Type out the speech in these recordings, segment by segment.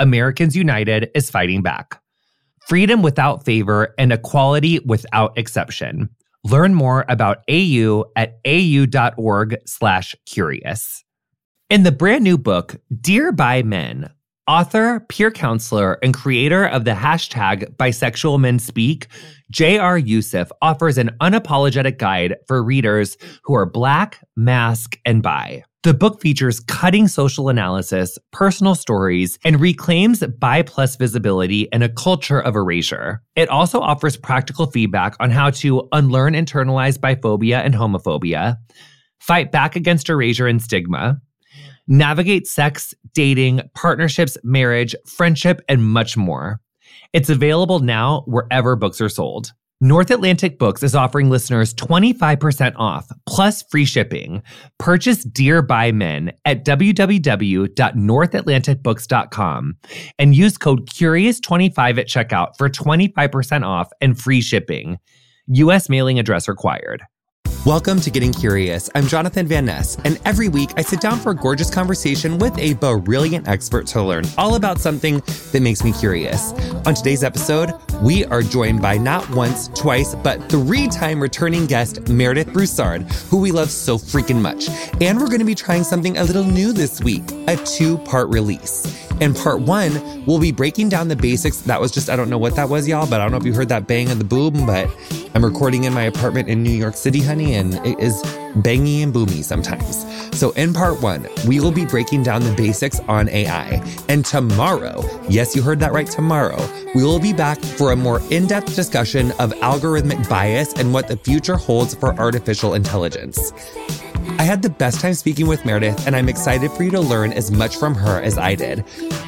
Americans United is fighting back. Freedom without favor and equality without exception. Learn more about AU at au.org/curious. In the brand new book, Dear Bi Men, author, peer counselor, and creator of the hashtag Bisexual Men Speak, J.R. Yussuf offers an unapologetic guide for readers who are Black, Masc, and Bi. The book features cutting social analysis, personal stories, and reclaims bi plus visibility in a culture of erasure. It also offers practical feedback on how to unlearn internalized biphobia and homophobia, fight back against erasure and stigma, navigate sex, dating, partnerships, marriage, friendship, and much more. It's available now wherever books are sold. North Atlantic Books is offering listeners 25% off plus free shipping. Purchase Dear Bi Men at www.northatlanticbooks.com and use code CURIOUS25 at checkout for 25% off and free shipping. U.S. mailing address required. Welcome to Getting Curious. I'm Jonathan Van Ness, and every week I sit down for a gorgeous conversation with a brilliant expert to learn all about something that makes me curious. On today's episode, we are joined by not once, twice, but three time returning guest Meredith Broussard, who we love so freaking much. And we're going to be trying something a little new this week a two part release. In part one, we'll be breaking down the basics. That was just, I don't know what that was, y'all, but I don't know if you heard that bang of the boom, but I'm recording in my apartment in New York City, honey, and it is bangy and boomy sometimes. So, in part one, we will be breaking down the basics on AI. And tomorrow, yes, you heard that right, tomorrow, we will be back for a more in depth discussion of algorithmic bias and what the future holds for artificial intelligence. I had the best time speaking with Meredith, and I'm excited for you to learn as much from her as I did.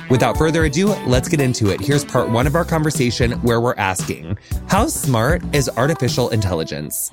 Without further ado, let's get into it. Here's part one of our conversation where we're asking How smart is artificial intelligence?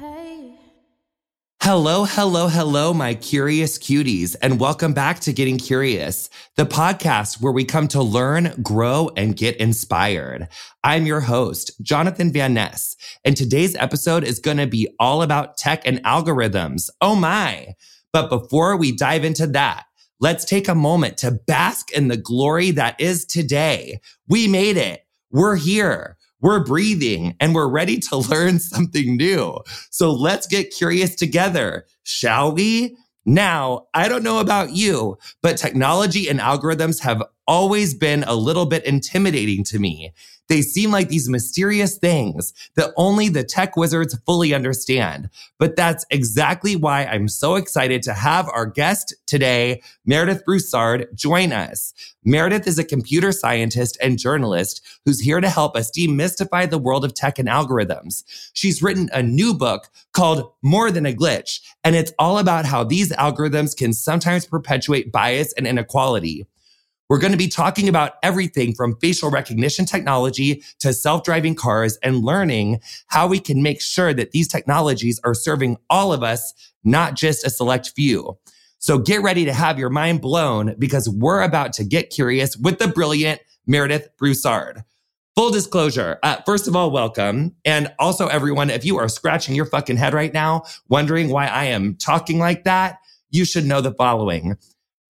Hello, hello, hello, my curious cuties, and welcome back to Getting Curious, the podcast where we come to learn, grow, and get inspired. I'm your host, Jonathan Van Ness, and today's episode is going to be all about tech and algorithms. Oh my. But before we dive into that, let's take a moment to bask in the glory that is today. We made it. We're here we're breathing and we're ready to learn something new. So let's get curious together, shall we? Now, I don't know about you, but technology and algorithms have always been a little bit intimidating to me. They seem like these mysterious things that only the tech wizards fully understand. But that's exactly why I'm so excited to have our guest today, Meredith Broussard, join us. Meredith is a computer scientist and journalist who's here to help us demystify the world of tech and algorithms. She's written a new book called More Than a Glitch, and it's all about how these algorithms can sometimes perpetuate bias and inequality. We're going to be talking about everything from facial recognition technology to self driving cars and learning how we can make sure that these technologies are serving all of us, not just a select few. So get ready to have your mind blown because we're about to get curious with the brilliant Meredith Broussard. Full disclosure, uh, first of all, welcome. And also, everyone, if you are scratching your fucking head right now, wondering why I am talking like that, you should know the following.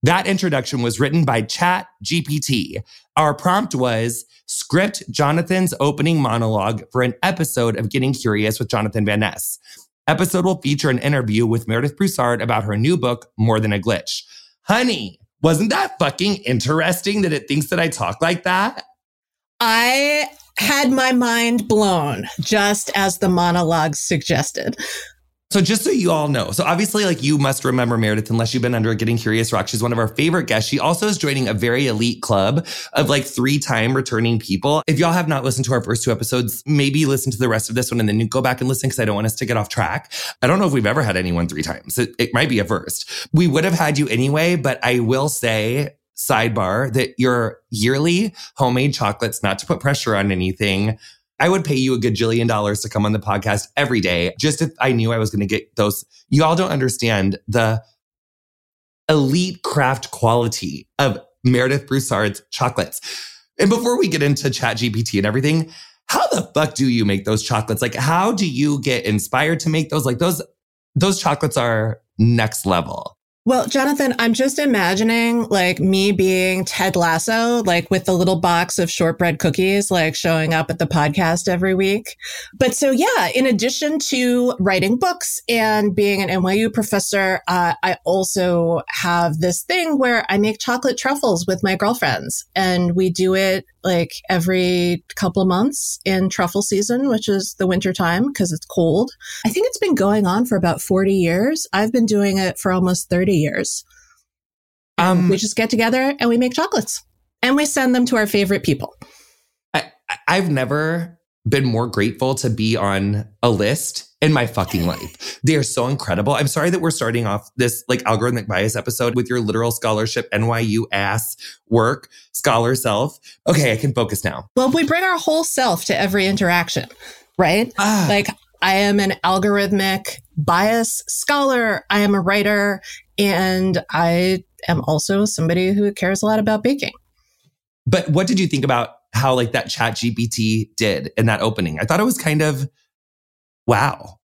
That introduction was written by Chat GPT. Our prompt was script Jonathan's opening monologue for an episode of Getting Curious with Jonathan Van Ness. Episode will feature an interview with Meredith Broussard about her new book, More Than a Glitch. Honey, wasn't that fucking interesting that it thinks that I talk like that? I had my mind blown just as the monologue suggested. So just so you all know, so obviously, like you must remember Meredith, unless you've been under Getting Curious Rock. She's one of our favorite guests. She also is joining a very elite club of like three time returning people. If y'all have not listened to our first two episodes, maybe listen to the rest of this one and then you go back and listen because I don't want us to get off track. I don't know if we've ever had anyone three times. It, it might be a first. We would have had you anyway, but I will say sidebar that your yearly homemade chocolates, not to put pressure on anything, I would pay you a gajillion dollars to come on the podcast every day, just if I knew I was going to get those. You all don't understand the elite craft quality of Meredith Broussard's chocolates. And before we get into Chat GPT and everything, how the fuck do you make those chocolates? Like, how do you get inspired to make those? Like those, those chocolates are next level. Well, Jonathan, I'm just imagining like me being Ted Lasso, like with the little box of shortbread cookies, like showing up at the podcast every week. But so, yeah, in addition to writing books and being an NYU professor, uh, I also have this thing where I make chocolate truffles with my girlfriends and we do it like every couple of months in truffle season, which is the winter time because it's cold. I think it's been going on for about 40 years. I've been doing it for almost 30 years. Um, we just get together and we make chocolates and we send them to our favorite people. I, I've never been more grateful to be on a list in my fucking life. They are so incredible. I'm sorry that we're starting off this like algorithmic bias episode with your literal scholarship NYU ass work, scholar self. Okay, I can focus now. Well, we bring our whole self to every interaction, right? Ah. Like I am an algorithmic bias scholar. I am a writer and I am also somebody who cares a lot about baking. But what did you think about how like that chat GPT did in that opening? I thought it was kind of wow.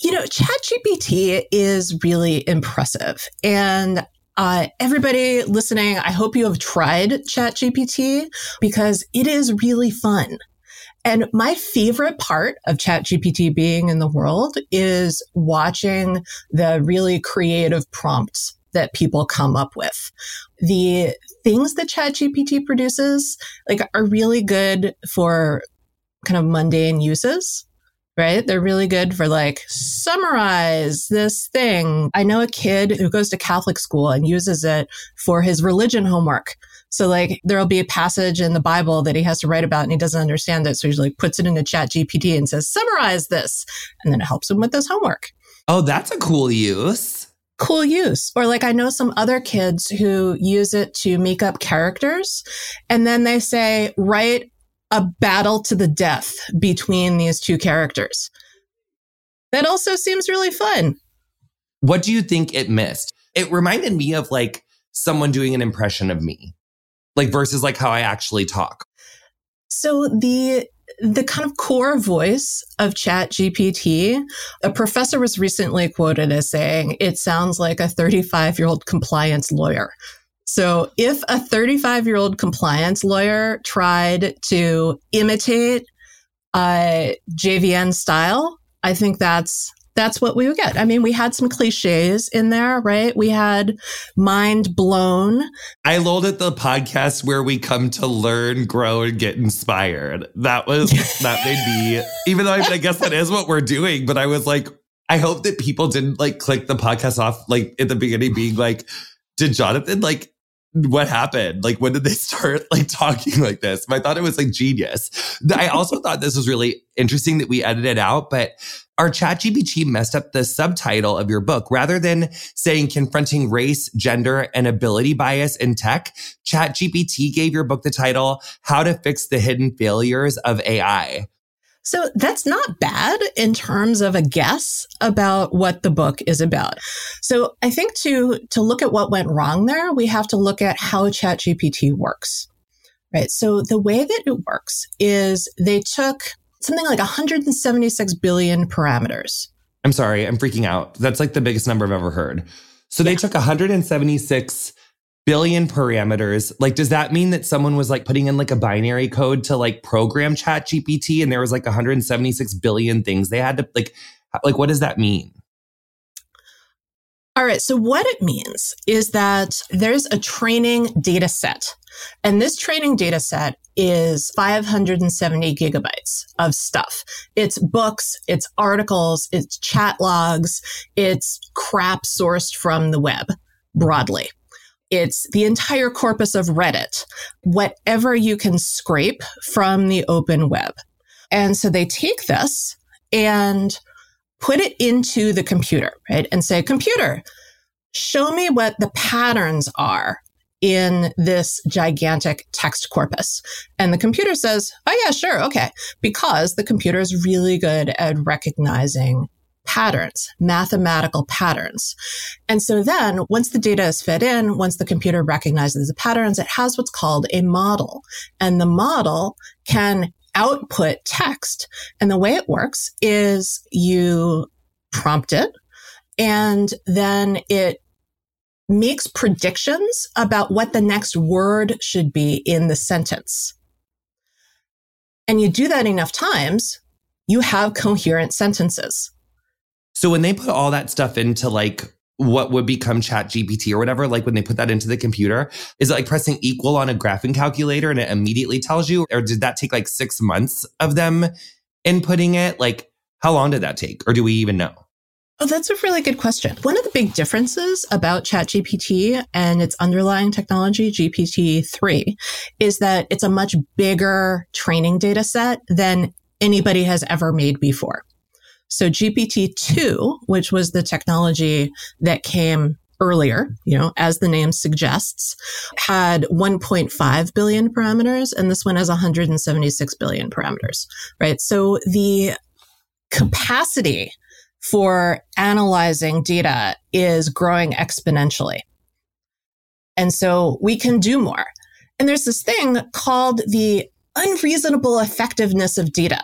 You know, ChatGPT is really impressive. And uh, everybody listening, I hope you have tried ChatGPT because it is really fun. And my favorite part of ChatGPT being in the world is watching the really creative prompts that people come up with. The things that ChatGPT produces like are really good for kind of mundane uses right? They're really good for like, summarize this thing. I know a kid who goes to Catholic school and uses it for his religion homework. So like there'll be a passage in the Bible that he has to write about and he doesn't understand it. So he like puts it into chat GPT and says, summarize this. And then it helps him with his homework. Oh, that's a cool use. Cool use. Or like I know some other kids who use it to make up characters. And then they say, write a battle to the death between these two characters. That also seems really fun. What do you think it missed? It reminded me of like someone doing an impression of me, like versus like how I actually talk. So the the kind of core voice of chat gpt a professor was recently quoted as saying it sounds like a 35 year old compliance lawyer so if a 35 year old compliance lawyer tried to imitate uh, JVN style, I think that's that's what we would get. I mean, we had some cliches in there, right? We had mind blown. I lulled at the podcast where we come to learn, grow, and get inspired. That was that made me, even though I, I guess that is what we're doing, but I was like, I hope that people didn't like click the podcast off like at the beginning, being like, did Jonathan like what happened? Like, when did they start like talking like this? I thought it was like genius. I also thought this was really interesting that we edited out, but our chat GPT messed up the subtitle of your book. Rather than saying confronting race, gender, and ability bias in tech, chat GPT gave your book the title, How to Fix the Hidden Failures of AI. So that's not bad in terms of a guess about what the book is about. So I think to, to look at what went wrong there, we have to look at how ChatGPT works. Right. So the way that it works is they took something like 176 billion parameters. I'm sorry, I'm freaking out. That's like the biggest number I've ever heard. So they took 176 billion parameters. Like, does that mean that someone was like putting in like a binary code to like program chat GPT and there was like 176 billion things they had to like, like, what does that mean? All right. So what it means is that there's a training data set and this training data set is 570 gigabytes of stuff. It's books, it's articles, it's chat logs, it's crap sourced from the web broadly. It's the entire corpus of Reddit, whatever you can scrape from the open web. And so they take this and put it into the computer, right? And say, computer, show me what the patterns are in this gigantic text corpus. And the computer says, oh, yeah, sure. Okay. Because the computer is really good at recognizing patterns, mathematical patterns. And so then once the data is fed in, once the computer recognizes the patterns, it has what's called a model. And the model can output text. And the way it works is you prompt it and then it makes predictions about what the next word should be in the sentence. And you do that enough times, you have coherent sentences. So when they put all that stuff into like what would become chat GPT or whatever, like when they put that into the computer, is it like pressing equal on a graphing calculator and it immediately tells you? Or did that take like six months of them inputting it? Like how long did that take? Or do we even know? Oh, that's a really good question. One of the big differences about ChatGPT and its underlying technology, GPT-3, is that it's a much bigger training data set than anybody has ever made before. So GPT-2, which was the technology that came earlier, you know, as the name suggests, had 1.5 billion parameters, and this one has 176 billion parameters, right? So the capacity for analyzing data is growing exponentially. And so we can do more. And there's this thing called the unreasonable effectiveness of data,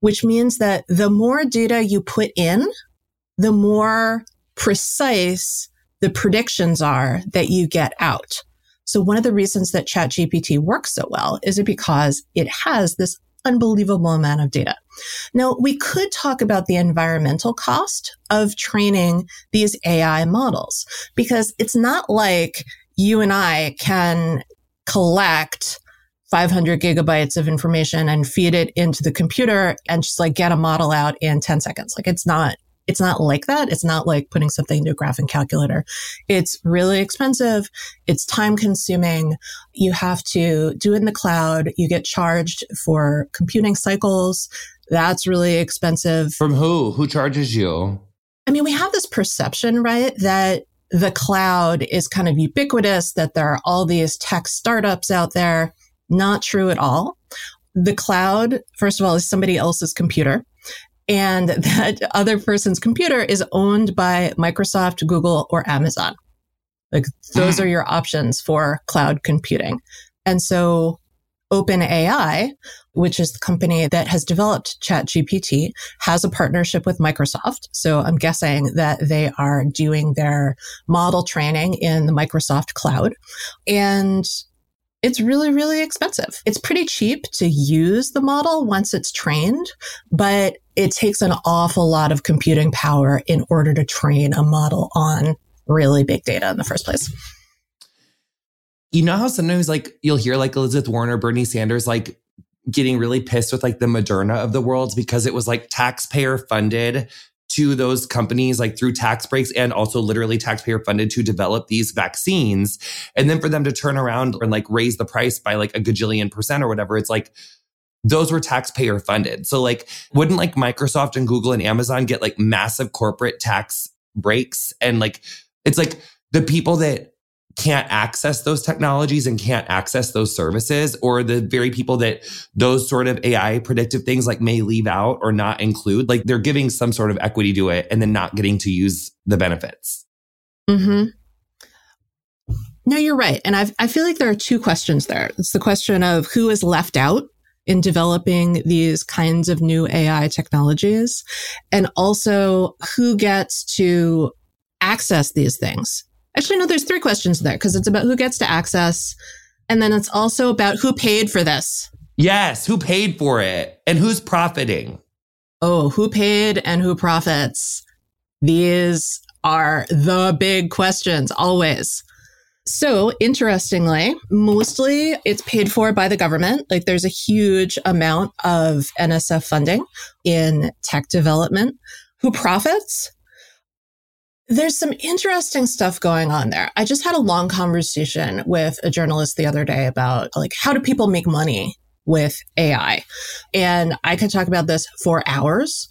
which means that the more data you put in, the more precise the predictions are that you get out. So one of the reasons that ChatGPT works so well is it because it has this unbelievable amount of data. Now, we could talk about the environmental cost of training these AI models because it's not like you and I can collect 500 gigabytes of information and feed it into the computer and just like get a model out in 10 seconds. Like it's not it's not like that. It's not like putting something into a graphing calculator. It's really expensive. It's time consuming. You have to do it in the cloud. You get charged for computing cycles. That's really expensive. From who? Who charges you? I mean, we have this perception, right? That the cloud is kind of ubiquitous, that there are all these tech startups out there. Not true at all. The cloud, first of all, is somebody else's computer and that other person's computer is owned by Microsoft, Google, or Amazon. Like those hmm. are your options for cloud computing. And so OpenAI, which is the company that has developed ChatGPT, has a partnership with Microsoft. So I'm guessing that they are doing their model training in the Microsoft cloud. And it's really, really expensive. It's pretty cheap to use the model once it's trained, but it takes an awful lot of computing power in order to train a model on really big data in the first place. You know how sometimes like you'll hear like Elizabeth Warren or Bernie Sanders like getting really pissed with like the Moderna of the world because it was like taxpayer funded to those companies like through tax breaks and also literally taxpayer funded to develop these vaccines. And then for them to turn around and like raise the price by like a gajillion percent or whatever, it's like, those were taxpayer funded. So like, wouldn't like Microsoft and Google and Amazon get like massive corporate tax breaks? And like, it's like the people that can't access those technologies and can't access those services or the very people that those sort of AI predictive things like may leave out or not include, like they're giving some sort of equity to it and then not getting to use the benefits. hmm No, you're right. And i I feel like there are two questions there. It's the question of who is left out in developing these kinds of new AI technologies and also who gets to access these things Actually, no, there's three questions there because it's about who gets to access. And then it's also about who paid for this. Yes, who paid for it and who's profiting. Oh, who paid and who profits? These are the big questions always. So, interestingly, mostly it's paid for by the government. Like there's a huge amount of NSF funding in tech development. Who profits? There's some interesting stuff going on there. I just had a long conversation with a journalist the other day about like how do people make money with AI? And I could talk about this for hours.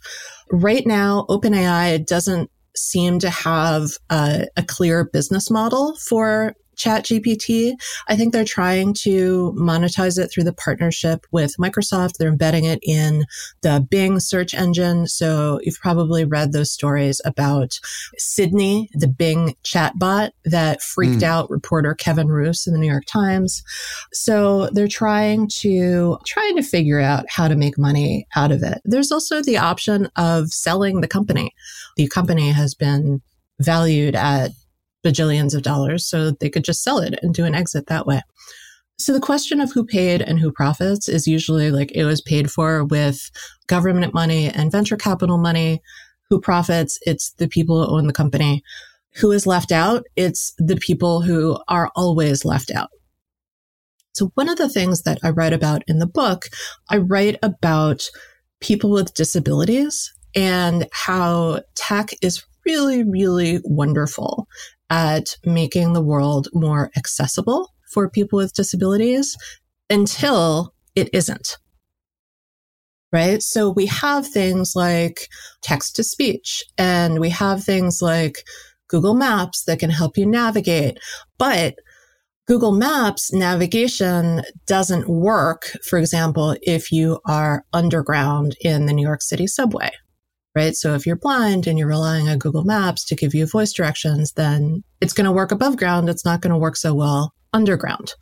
Right now, OpenAI doesn't seem to have a, a clear business model for ChatGPT. I think they're trying to monetize it through the partnership with Microsoft. They're embedding it in the Bing search engine. So you've probably read those stories about Sydney, the Bing chatbot that freaked mm. out reporter Kevin Roose in the New York Times. So they're trying to trying to figure out how to make money out of it. There's also the option of selling the company. The company has been valued at bajillions of dollars, so they could just sell it and do an exit that way. So the question of who paid and who profits is usually like it was paid for with government money and venture capital money. Who profits? It's the people who own the company. Who is left out? It's the people who are always left out. So one of the things that I write about in the book, I write about people with disabilities and how tech is really, really wonderful at making the world more accessible for people with disabilities until it isn't. Right. So we have things like text to speech and we have things like Google Maps that can help you navigate. But Google Maps navigation doesn't work, for example, if you are underground in the New York City subway right? So if you're blind and you're relying on Google Maps to give you voice directions, then it's going to work above ground. It's not going to work so well underground,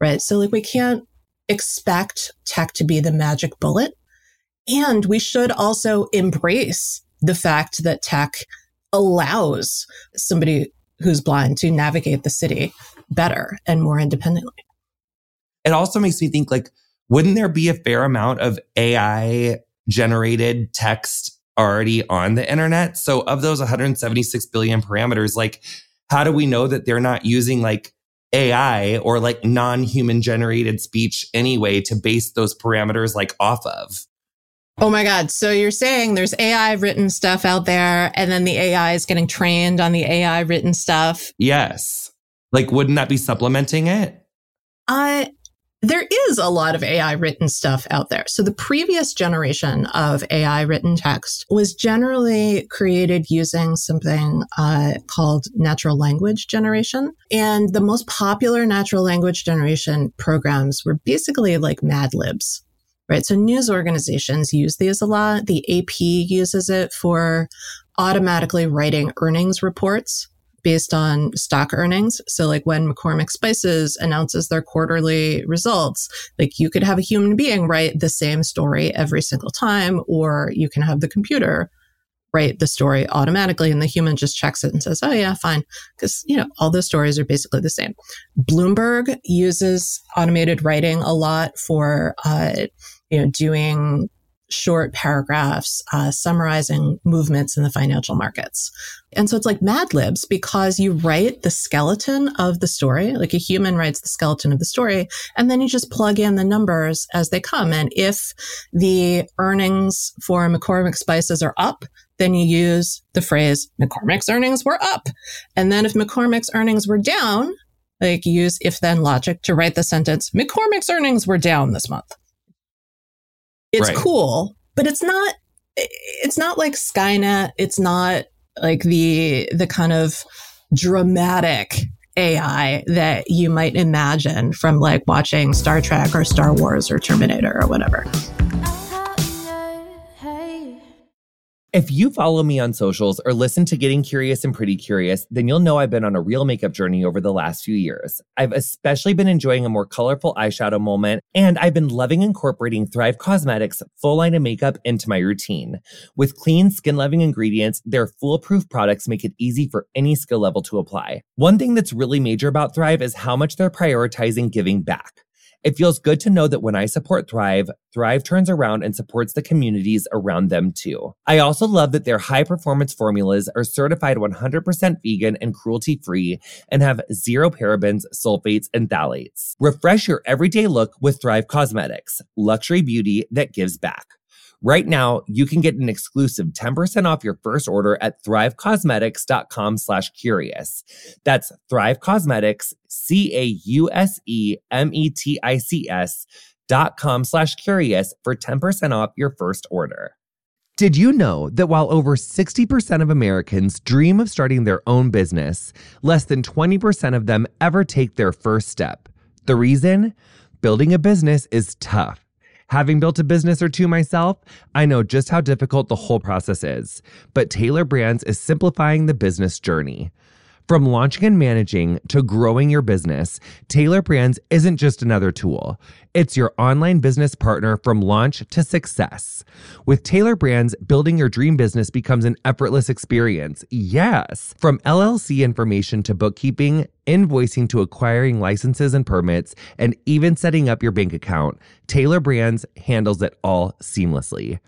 right? So like we can't expect tech to be the magic bullet. And we should also embrace the fact that tech allows somebody who's blind to navigate the city better and more independently. It also makes me think like, wouldn't there be a fair amount of AI generated text already on the internet. So of those 176 billion parameters, like how do we know that they're not using like AI or like non-human generated speech anyway to base those parameters like off of? Oh my God. So you're saying there's AI written stuff out there and then the AI is getting trained on the AI written stuff. Yes. Like, wouldn't that be supplementing it? I, there is a lot of AI written stuff out there. So the previous generation of AI written text was generally created using something uh, called natural language generation. And the most popular natural language generation programs were basically like Mad Libs. Right. So news organizations use these a lot. The AP uses it for automatically writing earnings reports based on stock earnings. So like when McCormick Spices announces their quarterly results, like you could have a human being write the same story every single time, or you can have the computer write the story automatically and the human just checks it and says, oh yeah, fine. Cause, you know, all those stories are basically the same. Bloomberg uses automated writing a lot for, uh, you know, doing short paragraphs uh, summarizing movements in the financial markets. And so it's like Mad Libs because you write the skeleton of the story, like a human writes the skeleton of the story, and then you just plug in the numbers as they come. And if the earnings for McCormick Spices are up, then you use the phrase McCormick's earnings were up. And then if McCormick's earnings were down, like use if then logic to write the sentence McCormick's earnings were down this month. It's right. cool, but it's not it's not like Skynet. It's not like the the kind of dramatic AI that you might imagine from like watching Star Trek or Star Wars or Terminator or whatever. If you follow me on socials or listen to Getting Curious and Pretty Curious, then you'll know I've been on a real makeup journey over the last few years. I've especially been enjoying a more colorful eyeshadow moment, and I've been loving incorporating Thrive Causemetics full line of makeup into my routine. With clean, skin loving ingredients, their foolproof products make it easy for any skill level to apply. One thing that's really major about Thrive is how much they're prioritizing giving back. It feels good to know that when I support Thrive, Thrive turns around and supports the communities around them too. I also love that their high performance formulas are certified 100% vegan and cruelty free and have zero parabens, sulfates, and phthalates. Refresh your everyday look with Thrive Causemetics, luxury beauty that gives back. Right now, you can get an exclusive 10% off your first order at thrivecausemetics.com slash curious. That's Thrive Causemetics, C-A-U-S-E-M-E-T-I-C-S dot com slash curious for 10% off your first order. Did you know that while over 60% of Americans dream of starting their own business, less than 20% of them ever take their first step? The reason? Building a business is tough. Having built a business or two myself, I know just how difficult the whole process is. But Tailor Brands is simplifying the business journey. From launching and managing to growing your business, Tailor Brands isn't just another tool. It's your online business partner from launch to success. With Tailor Brands, building your dream business becomes an effortless experience. Yes. From LLC information to bookkeeping, invoicing to acquiring licenses and permits, and even setting up your bank account, Tailor Brands handles it all seamlessly.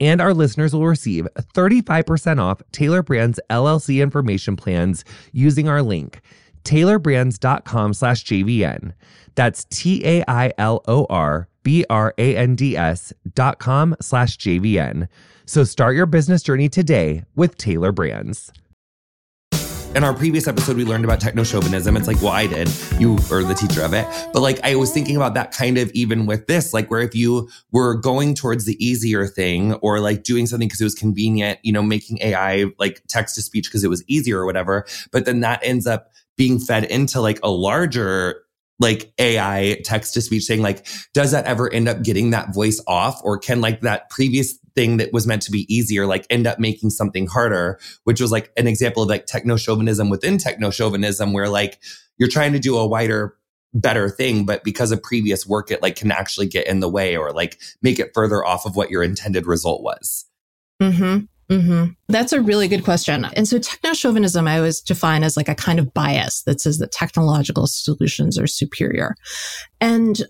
And our listeners will receive 35% off Tailor Brands LLC information plans using our link, tailorbrands.com slash JVN. That's T A I L O R B R A N D S dot com slash JVN. So start your business journey today with Tailor Brands in our previous episode, we learned about techno chauvinism. It's like, well, I did. You were the teacher of it. But like, I was thinking about that kind of even with this, like, where if you were going towards the easier thing or like doing something because it was convenient, you know, making AI like text to speech because it was easier or whatever, but then that ends up being fed into like a larger like AI text to speech saying like, does that ever end up getting that voice off or can like that previous thing that was meant to be easier, like end up making something harder, which was like an example of like techno chauvinism within techno chauvinism, where like you're trying to do a wider, better thing, but because of previous work, it like can actually get in the way or like make it further off of what your intended result was. Mm-hmm. Mm-hmm. That's a really good question. And so techno chauvinism, I always define as like a kind of bias that says that technological solutions are superior. And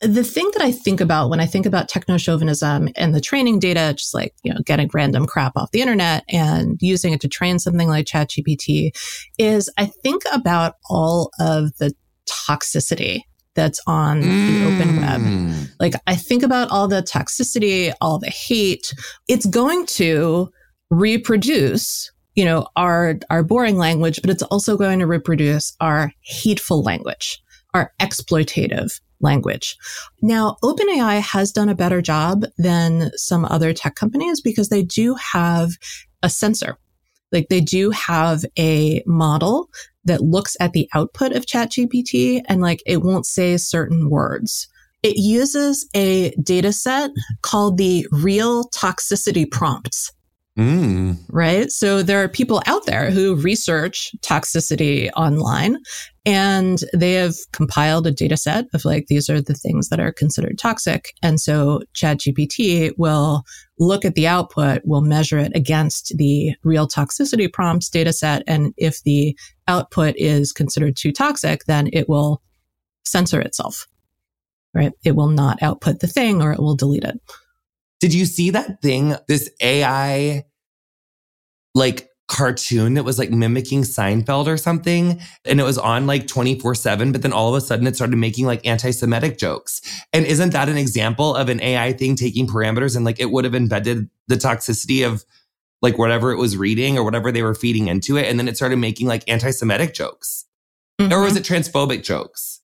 the thing that I think about when I think about techno chauvinism and the training data, just like, you know, getting random crap off the internet and using it to train something like ChatGPT is I think about all of the toxicity that's on mm. the open web. Mm. Like I think about all the toxicity, all the hate. It's going to reproduce you know our our boring language but it's also going to reproduce our hateful language our exploitative language. Now, OpenAI has done a better job than some other tech companies because they do have a censor. Like they do have a model that looks at the output of ChatGPT and like it won't say certain words. It uses a data set called the real toxicity prompts. Mm. Right. So there are people out there who research toxicity online and they have compiled a data set of like, these are the things that are considered toxic. And so ChatGPT will look at the output, will measure it against the real toxicity prompts data set. And if the output is considered too toxic, then it will censor itself. Right. It will not output the thing or it will delete it. Did you see that thing, this AI like cartoon that was like mimicking Seinfeld or something. And it was on like 24 7. But then all of a sudden it started making like anti Semitic jokes. And isn't that an example of an AI thing taking parameters and like it would have embedded the toxicity of like whatever it was reading or whatever they were feeding into it. And then it started making like anti Semitic jokes. Mm-hmm. Or was it transphobic jokes?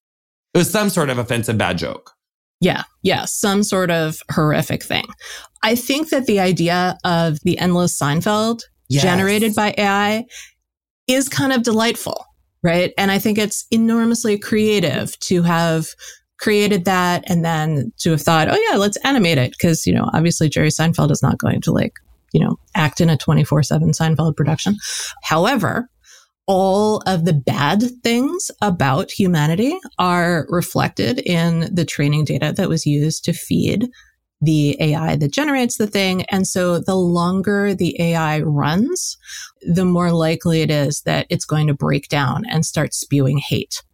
It was some sort of offensive bad joke. Yeah, yeah, some sort of horrific thing. I think that the idea of the endless Seinfeld yes. generated by AI is kind of delightful, right? And I think it's enormously creative to have created that and then to have thought, oh yeah, let's animate it. Cause, you know, obviously Jerry Seinfeld is not going to like, you know, act in a 24 seven Seinfeld production. However, all of the bad things about humanity are reflected in the training data that was used to feed the AI that generates the thing. And so the longer the AI runs, the more likely it is that it's going to break down and start spewing hate.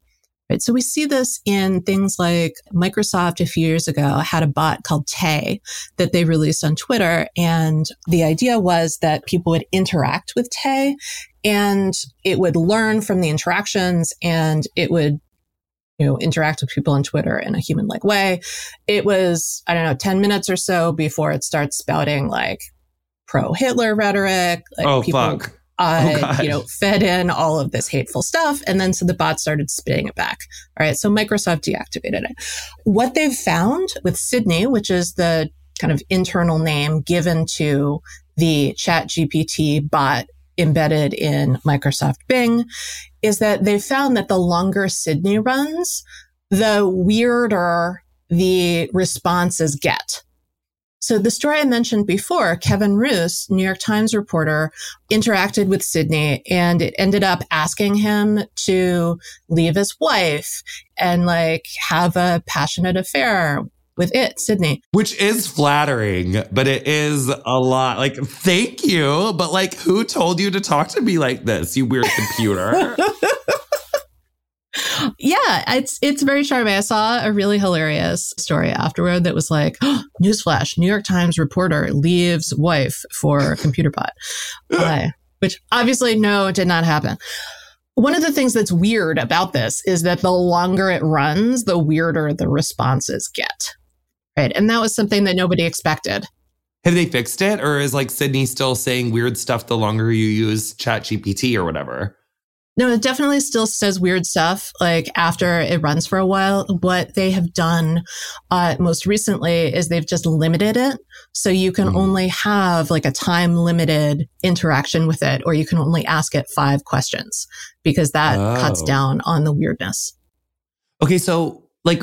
Right. So we see this in things like Microsoft a few years ago had a bot called Tay that they released on Twitter. And the idea was that people would interact with Tay and it would learn from the interactions and it would you know, interact with people on Twitter in a human like way. It was, I don't know, 10 minutes or so before it starts spouting like pro Hitler rhetoric. Like oh, people, fuck. Uh, oh, you know, fed in all of this hateful stuff. And then so the bot started spitting it back. All right. So Microsoft deactivated it. What they've found with Sydney, which is the kind of internal name given to the chat GPT bot embedded in Microsoft Bing is that they found that the longer Sydney runs, the weirder the responses get. So the story I mentioned before, Kevin Roose, New York Times reporter, interacted with Sydney and it ended up asking him to leave his wife and like have a passionate affair with it, Sydney. Which is flattering, but it is a lot. Like, thank you. But like, who told you to talk to me like this, you weird computer? yeah, it's it's very charming. I saw a really hilarious story afterward that was like, oh, newsflash, New York Times reporter leaves wife for computer bot. uh, which obviously no, did not happen. One of the things that's weird about this is that the longer it runs, the weirder the responses get. Right. And that was something that nobody expected. Have they fixed it? Or is like Sydney still saying weird stuff the longer you use Chat GPT or whatever? No, it definitely still says weird stuff like after it runs for a while. What they have done uh, most recently is they've just limited it. So you can mm. only have like a time limited interaction with it, or you can only ask it five questions because that oh. cuts down on the weirdness. Okay. So, like,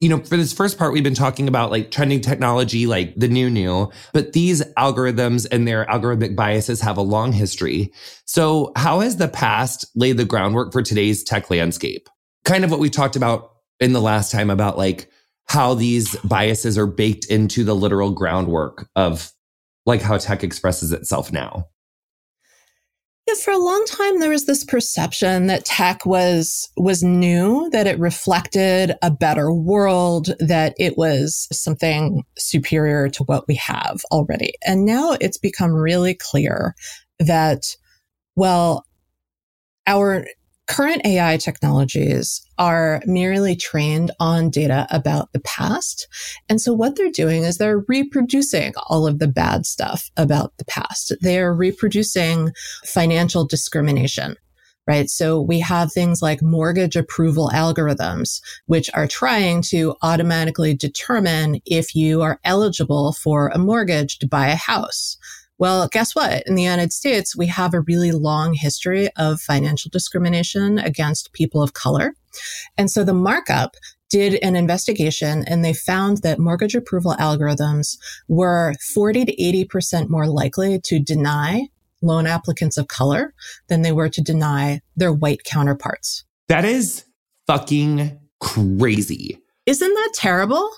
you know, for this first part, we've been talking about like trending technology, like the new new, but these algorithms and their algorithmic biases have a long history. So how has the past laid the groundwork for today's tech landscape? Kind of what we talked about in the last time about like how these biases are baked into the literal groundwork of like how tech expresses itself now. For a long time there was this perception that tech was was new, that it reflected a better world, that it was something superior to what we have already. And now it's become really clear that well our Current AI technologies are merely trained on data about the past. And so what they're doing is they're reproducing all of the bad stuff about the past. They're reproducing financial discrimination right? So we have things like mortgage approval algorithms, which are trying to automatically determine if you are eligible for a mortgage to buy a house. Well, guess what? In the United States, we have a really long history of financial discrimination against people of color. And so the markup did an investigation and they found that mortgage approval algorithms were 40 to 80% more likely to deny loan applicants of color than they were to deny their white counterparts. That is fucking crazy. Isn't that terrible?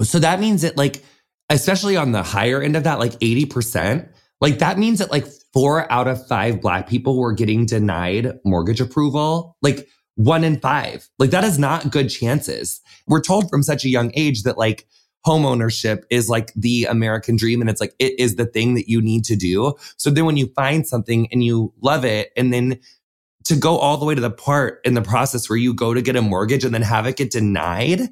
So that means that like especially on the higher end of that like 80% like that means that like four out of five black people were getting denied mortgage approval. Like one in five. Like that is not good chances. We're told from such a young age that like home ownership is like the American dream and it's like it is the thing that you need to do. So then when you find something and you love it and then to go all the way to the part in the process where you go to get a mortgage and then have it get denied,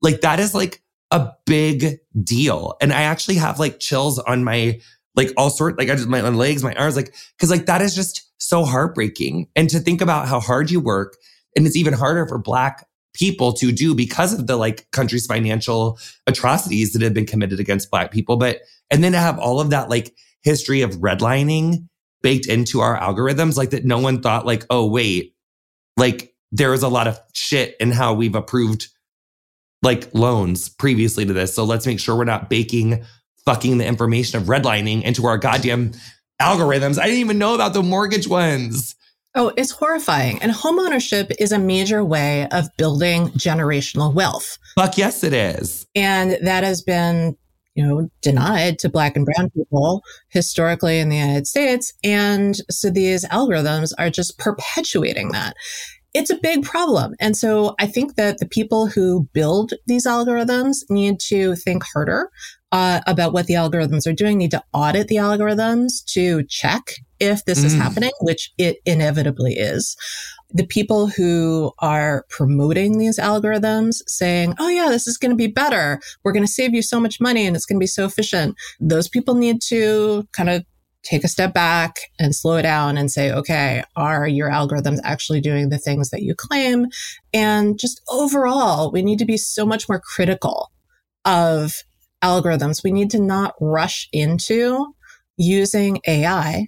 like that is like a big deal. And I actually have like chills on my like all sort, like I just, my, legs, my arms, like, cause like that is just so heartbreaking. And to think about how hard you work and it's even harder for black people to do because of the like country's financial atrocities that have been committed against black people. But, and then to have all of that like history of redlining baked into our algorithms, like that no one thought like, oh, wait, like there is a lot of shit in how we've approved like loans previously to this. So let's make sure we're not baking fucking the information of redlining into our goddamn algorithms. I didn't even know about the mortgage ones. Oh, it's horrifying. And homeownership is a major way of building generational wealth. Fuck yes, it is. And that has been, you know, denied to black and brown people historically in the United States. And so these algorithms are just perpetuating that. It's a big problem. And so I think that the people who build these algorithms need to think harder uh, about what the algorithms are doing, need to audit the algorithms to check if this mm. is happening, which it inevitably is. The people who are promoting these algorithms saying, oh, yeah, this is going to be better. We're going to save you so much money and it's going to be so efficient. Those people need to kind of take a step back and slow down and say, okay, are your algorithms actually doing the things that you claim? And just overall, we need to be so much more critical of algorithms. We need to not rush into using AI.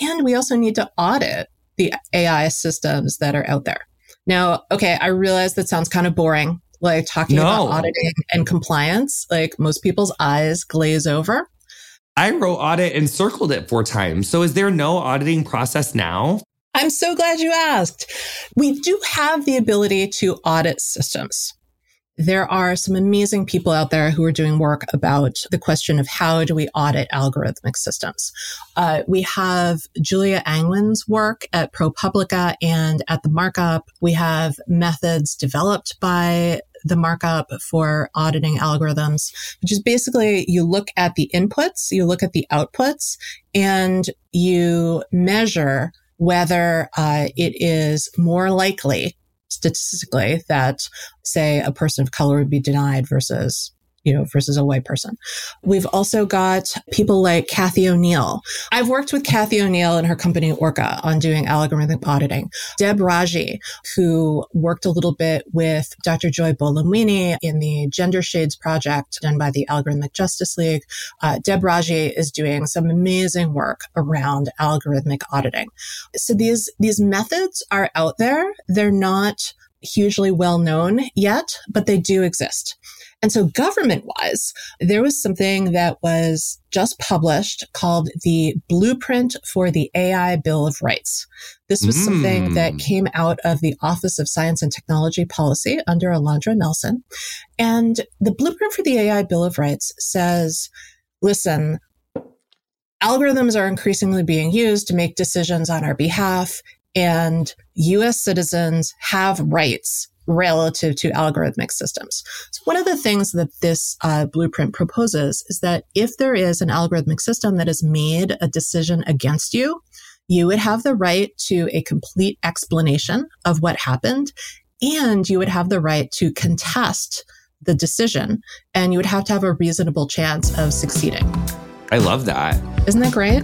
And we also need to audit the AI systems that are out there. Now, okay, I realize that sounds kind of boring, like talking no. about auditing and compliance. Like most people's eyes glaze over. I wrote audit and circled it four times. So is there no auditing process now? I'm so glad you asked. We do have the ability to audit systems. There are some amazing people out there who are doing work about the question of how do we audit algorithmic systems. Uh, we have Julia Angwin's work at ProPublica and at the markup. We have methods developed by the markup for auditing algorithms, which is basically you look at the inputs, you look at the outputs, and you measure whether uh, it is more likely statistically that say a person of color would be denied versus you know, versus a white person. We've also got people like Cathy O'Neil. I've worked with Cathy O'Neil and her company ORCAA on doing algorithmic auditing. Deb Raji, who worked a little bit with Dr. Joy Buolamwini in the Gender Shades project done by the Algorithmic Justice League. Uh, Deb Raji is doing some amazing work around algorithmic auditing. So these, these methods are out there. They're not hugely well known yet, but they do exist. And so government wise, there was something that was just published called the Blueprint for the AI Bill of Rights. This was mm. something that came out of the Office of Science and Technology Policy under Alondra Nelson. And the Blueprint for the AI Bill of Rights says, listen, algorithms are increasingly being used to make decisions on our behalf and US citizens have rights relative to algorithmic systems. So one of the things that this uh, blueprint proposes is that if there is an algorithmic system that has made a decision against you, you would have the right to a complete explanation of what happened, and you would have the right to contest the decision, and you would have to have a reasonable chance of succeeding. I love that. Isn't that great?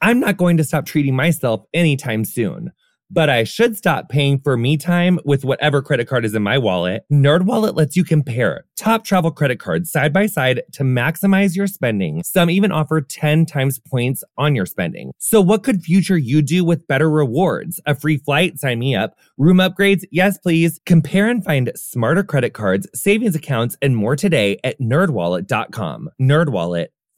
I'm not going to stop treating myself anytime soon but I should stop paying for me time with whatever credit card is in my wallet. NerdWallet lets you compare top travel credit cards side by side to maximize your spending. Some even offer 10 times points on your spending. So what could future you do with better rewards? A free flight? Sign me up. Room upgrades? Yes, please. Compare and find smarter credit cards, savings accounts, and more today at nerdwallet.com. NerdWallet.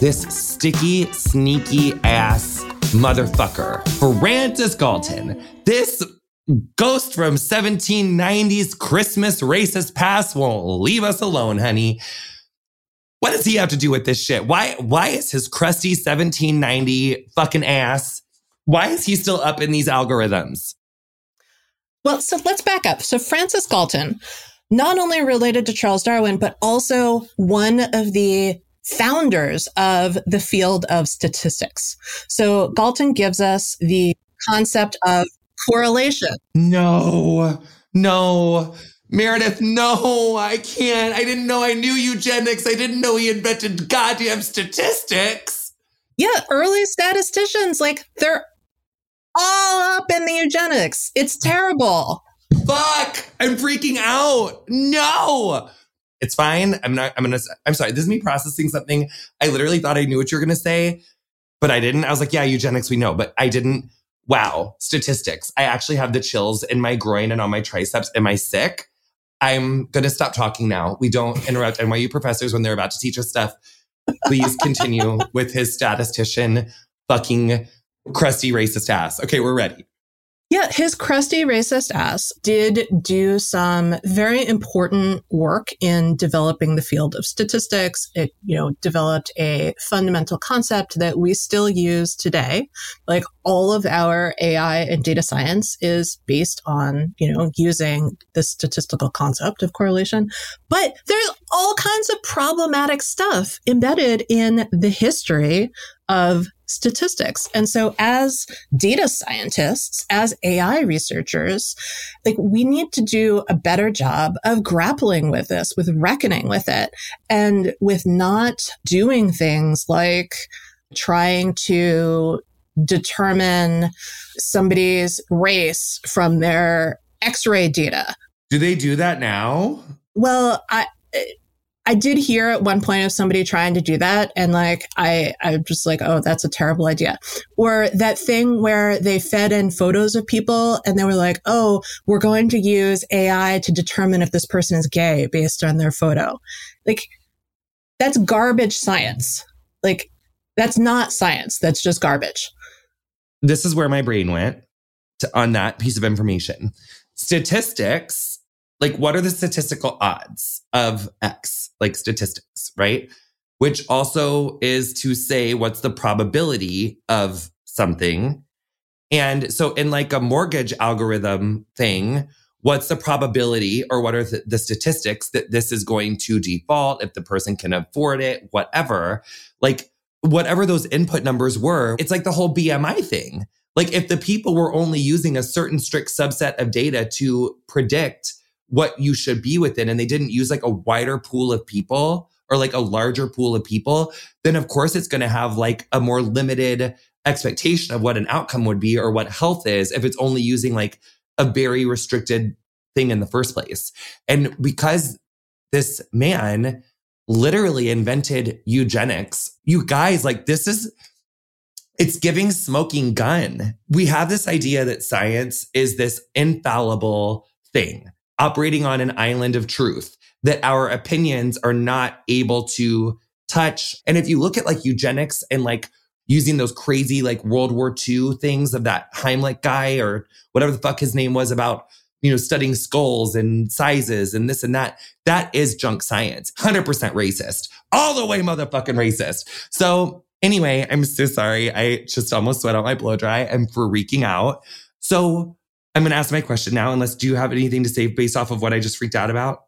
this sticky sneaky ass motherfucker. Francis Galton, this ghost from 1790s Christmas racist past won't leave us alone, honey. What does he have to do with this shit? Why why is his crusty 1790 fucking ass? Why is he still up in these algorithms? Well, so let's back up. So Francis Galton, not only related to Charles Darwin, but also one of the founders of the field of statistics. So Galton gives us the concept of correlation. No, no. Meredith, no, I can't. I didn't know I knew eugenics. I didn't know he invented goddamn statistics. Yeah, early statisticians, like they're all up in the eugenics. It's terrible. Fuck! I'm freaking out. No. It's fine. I'm not, I'm gonna, I'm sorry. This is me processing something. I literally thought I knew what you were gonna say, but I didn't. I was like, yeah, eugenics, we know, but I didn't. Wow. Statistics. I actually have the chills in my groin and on my triceps. Am I sick? I'm gonna stop talking now. We don't interrupt NYU professors when they're about to teach us stuff. Please continue with his statistician fucking crusty racist ass. Okay, we're ready. Yeah, his crusty racist ass did do some very important work in developing the field of statistics. It, you know, developed a fundamental concept that we still use today. Like all of our AI and data science is based on, you know, using the statistical concept of correlation. But there's all kinds of problematic stuff embedded in the history of statistics. And so as data scientists, as AI researchers, like we need to do a better job of grappling with this, with reckoning with it and with not doing things like trying to determine somebody's race from their x-ray data. Do they do that now? Well, I I did hear at one point of somebody trying to do that. And like, I, I'm just like, oh, that's a terrible idea. Or that thing where they fed in photos of people and they were like, oh, we're going to use AI to determine if this person is gay based on their photo. Like, that's garbage science. Like, that's not science. That's just garbage. This is where my brain went to, on that piece of information. Statistics like what are the statistical odds of X, like statistics, right? Which also is to say what's the probability of something. And so in like a mortgage algorithm thing, what's the probability or what are the, statistics that this is going to default if the person can afford it, whatever. Like whatever those input numbers were, it's like the whole BMI thing. Like if the people were only using a certain strict subset of data to predict what you should be within and they didn't use like a wider pool of people or like a larger pool of people, then of course it's going to have like a more limited expectation of what an outcome would be or what health is if it's only using like a very restricted thing in the first place. And because this man literally invented eugenics, you guys, like this is, it's giving smoking gun. We have this idea that science is this infallible thing operating on an island of truth that our opinions are not able to touch. And if you look at like eugenics and like using those crazy like World War II things of that Heimlich guy or whatever the fuck his name was about, you know, studying skulls and sizes and this and that, that is junk science. 100% racist. All the way motherfucking racist. So anyway, I'm so sorry. I just almost sweat out my blow dry. I'm freaking out. So I'm going to ask my question now, unless do you have anything to say based off of what I just freaked out about?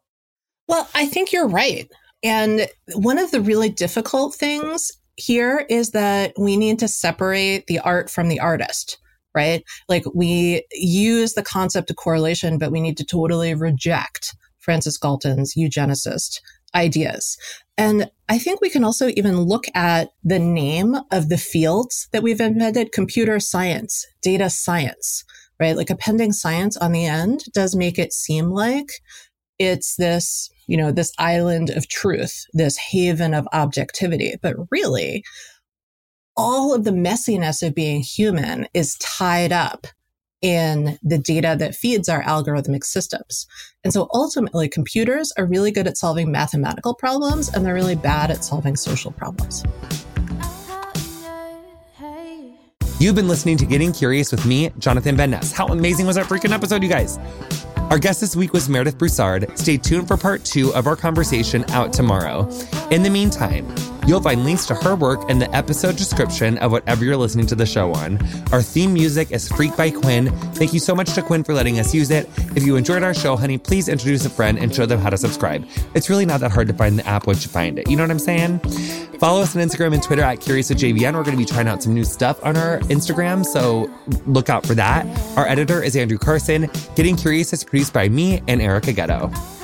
Well, I think you're right. And one of the really difficult things here is that we need to separate the art from the artist, right? Like we use the concept of correlation, but we need to totally reject Francis Galton's eugenicist ideas. And I think we can also even look at the name of the fields that we've invented computer science, data science right? Like appending science on the end does make it seem like it's this, you know, this island of truth, this haven of objectivity. But really, all of the messiness of being human is tied up in the data that feeds our algorithmic systems. And so ultimately, computers are really good at solving mathematical problems and they're really bad at solving social problems. You've been listening to Getting Curious with me, Jonathan Van Ness. How amazing was that freaking episode, you guys? Our guest this week was Meredith Broussard. Stay tuned for part two of our conversation out tomorrow. In the meantime, you'll find links to her work in the episode description of whatever you're listening to the show on. Our theme music is Freak by Quiñ. Thank you so much to Quiñ for letting us use it. If you enjoyed our show, honey, please introduce a friend and show them how to subscribe. It's really not that hard to find the app once you find it. You know what I'm saying? Follow us on Instagram and Twitter at Curious with JVN. We're going to be trying out some new stuff on our Instagram, so look out for that. Our editor is Andrew Carson. Getting Curious is produced by me and Erica Getto.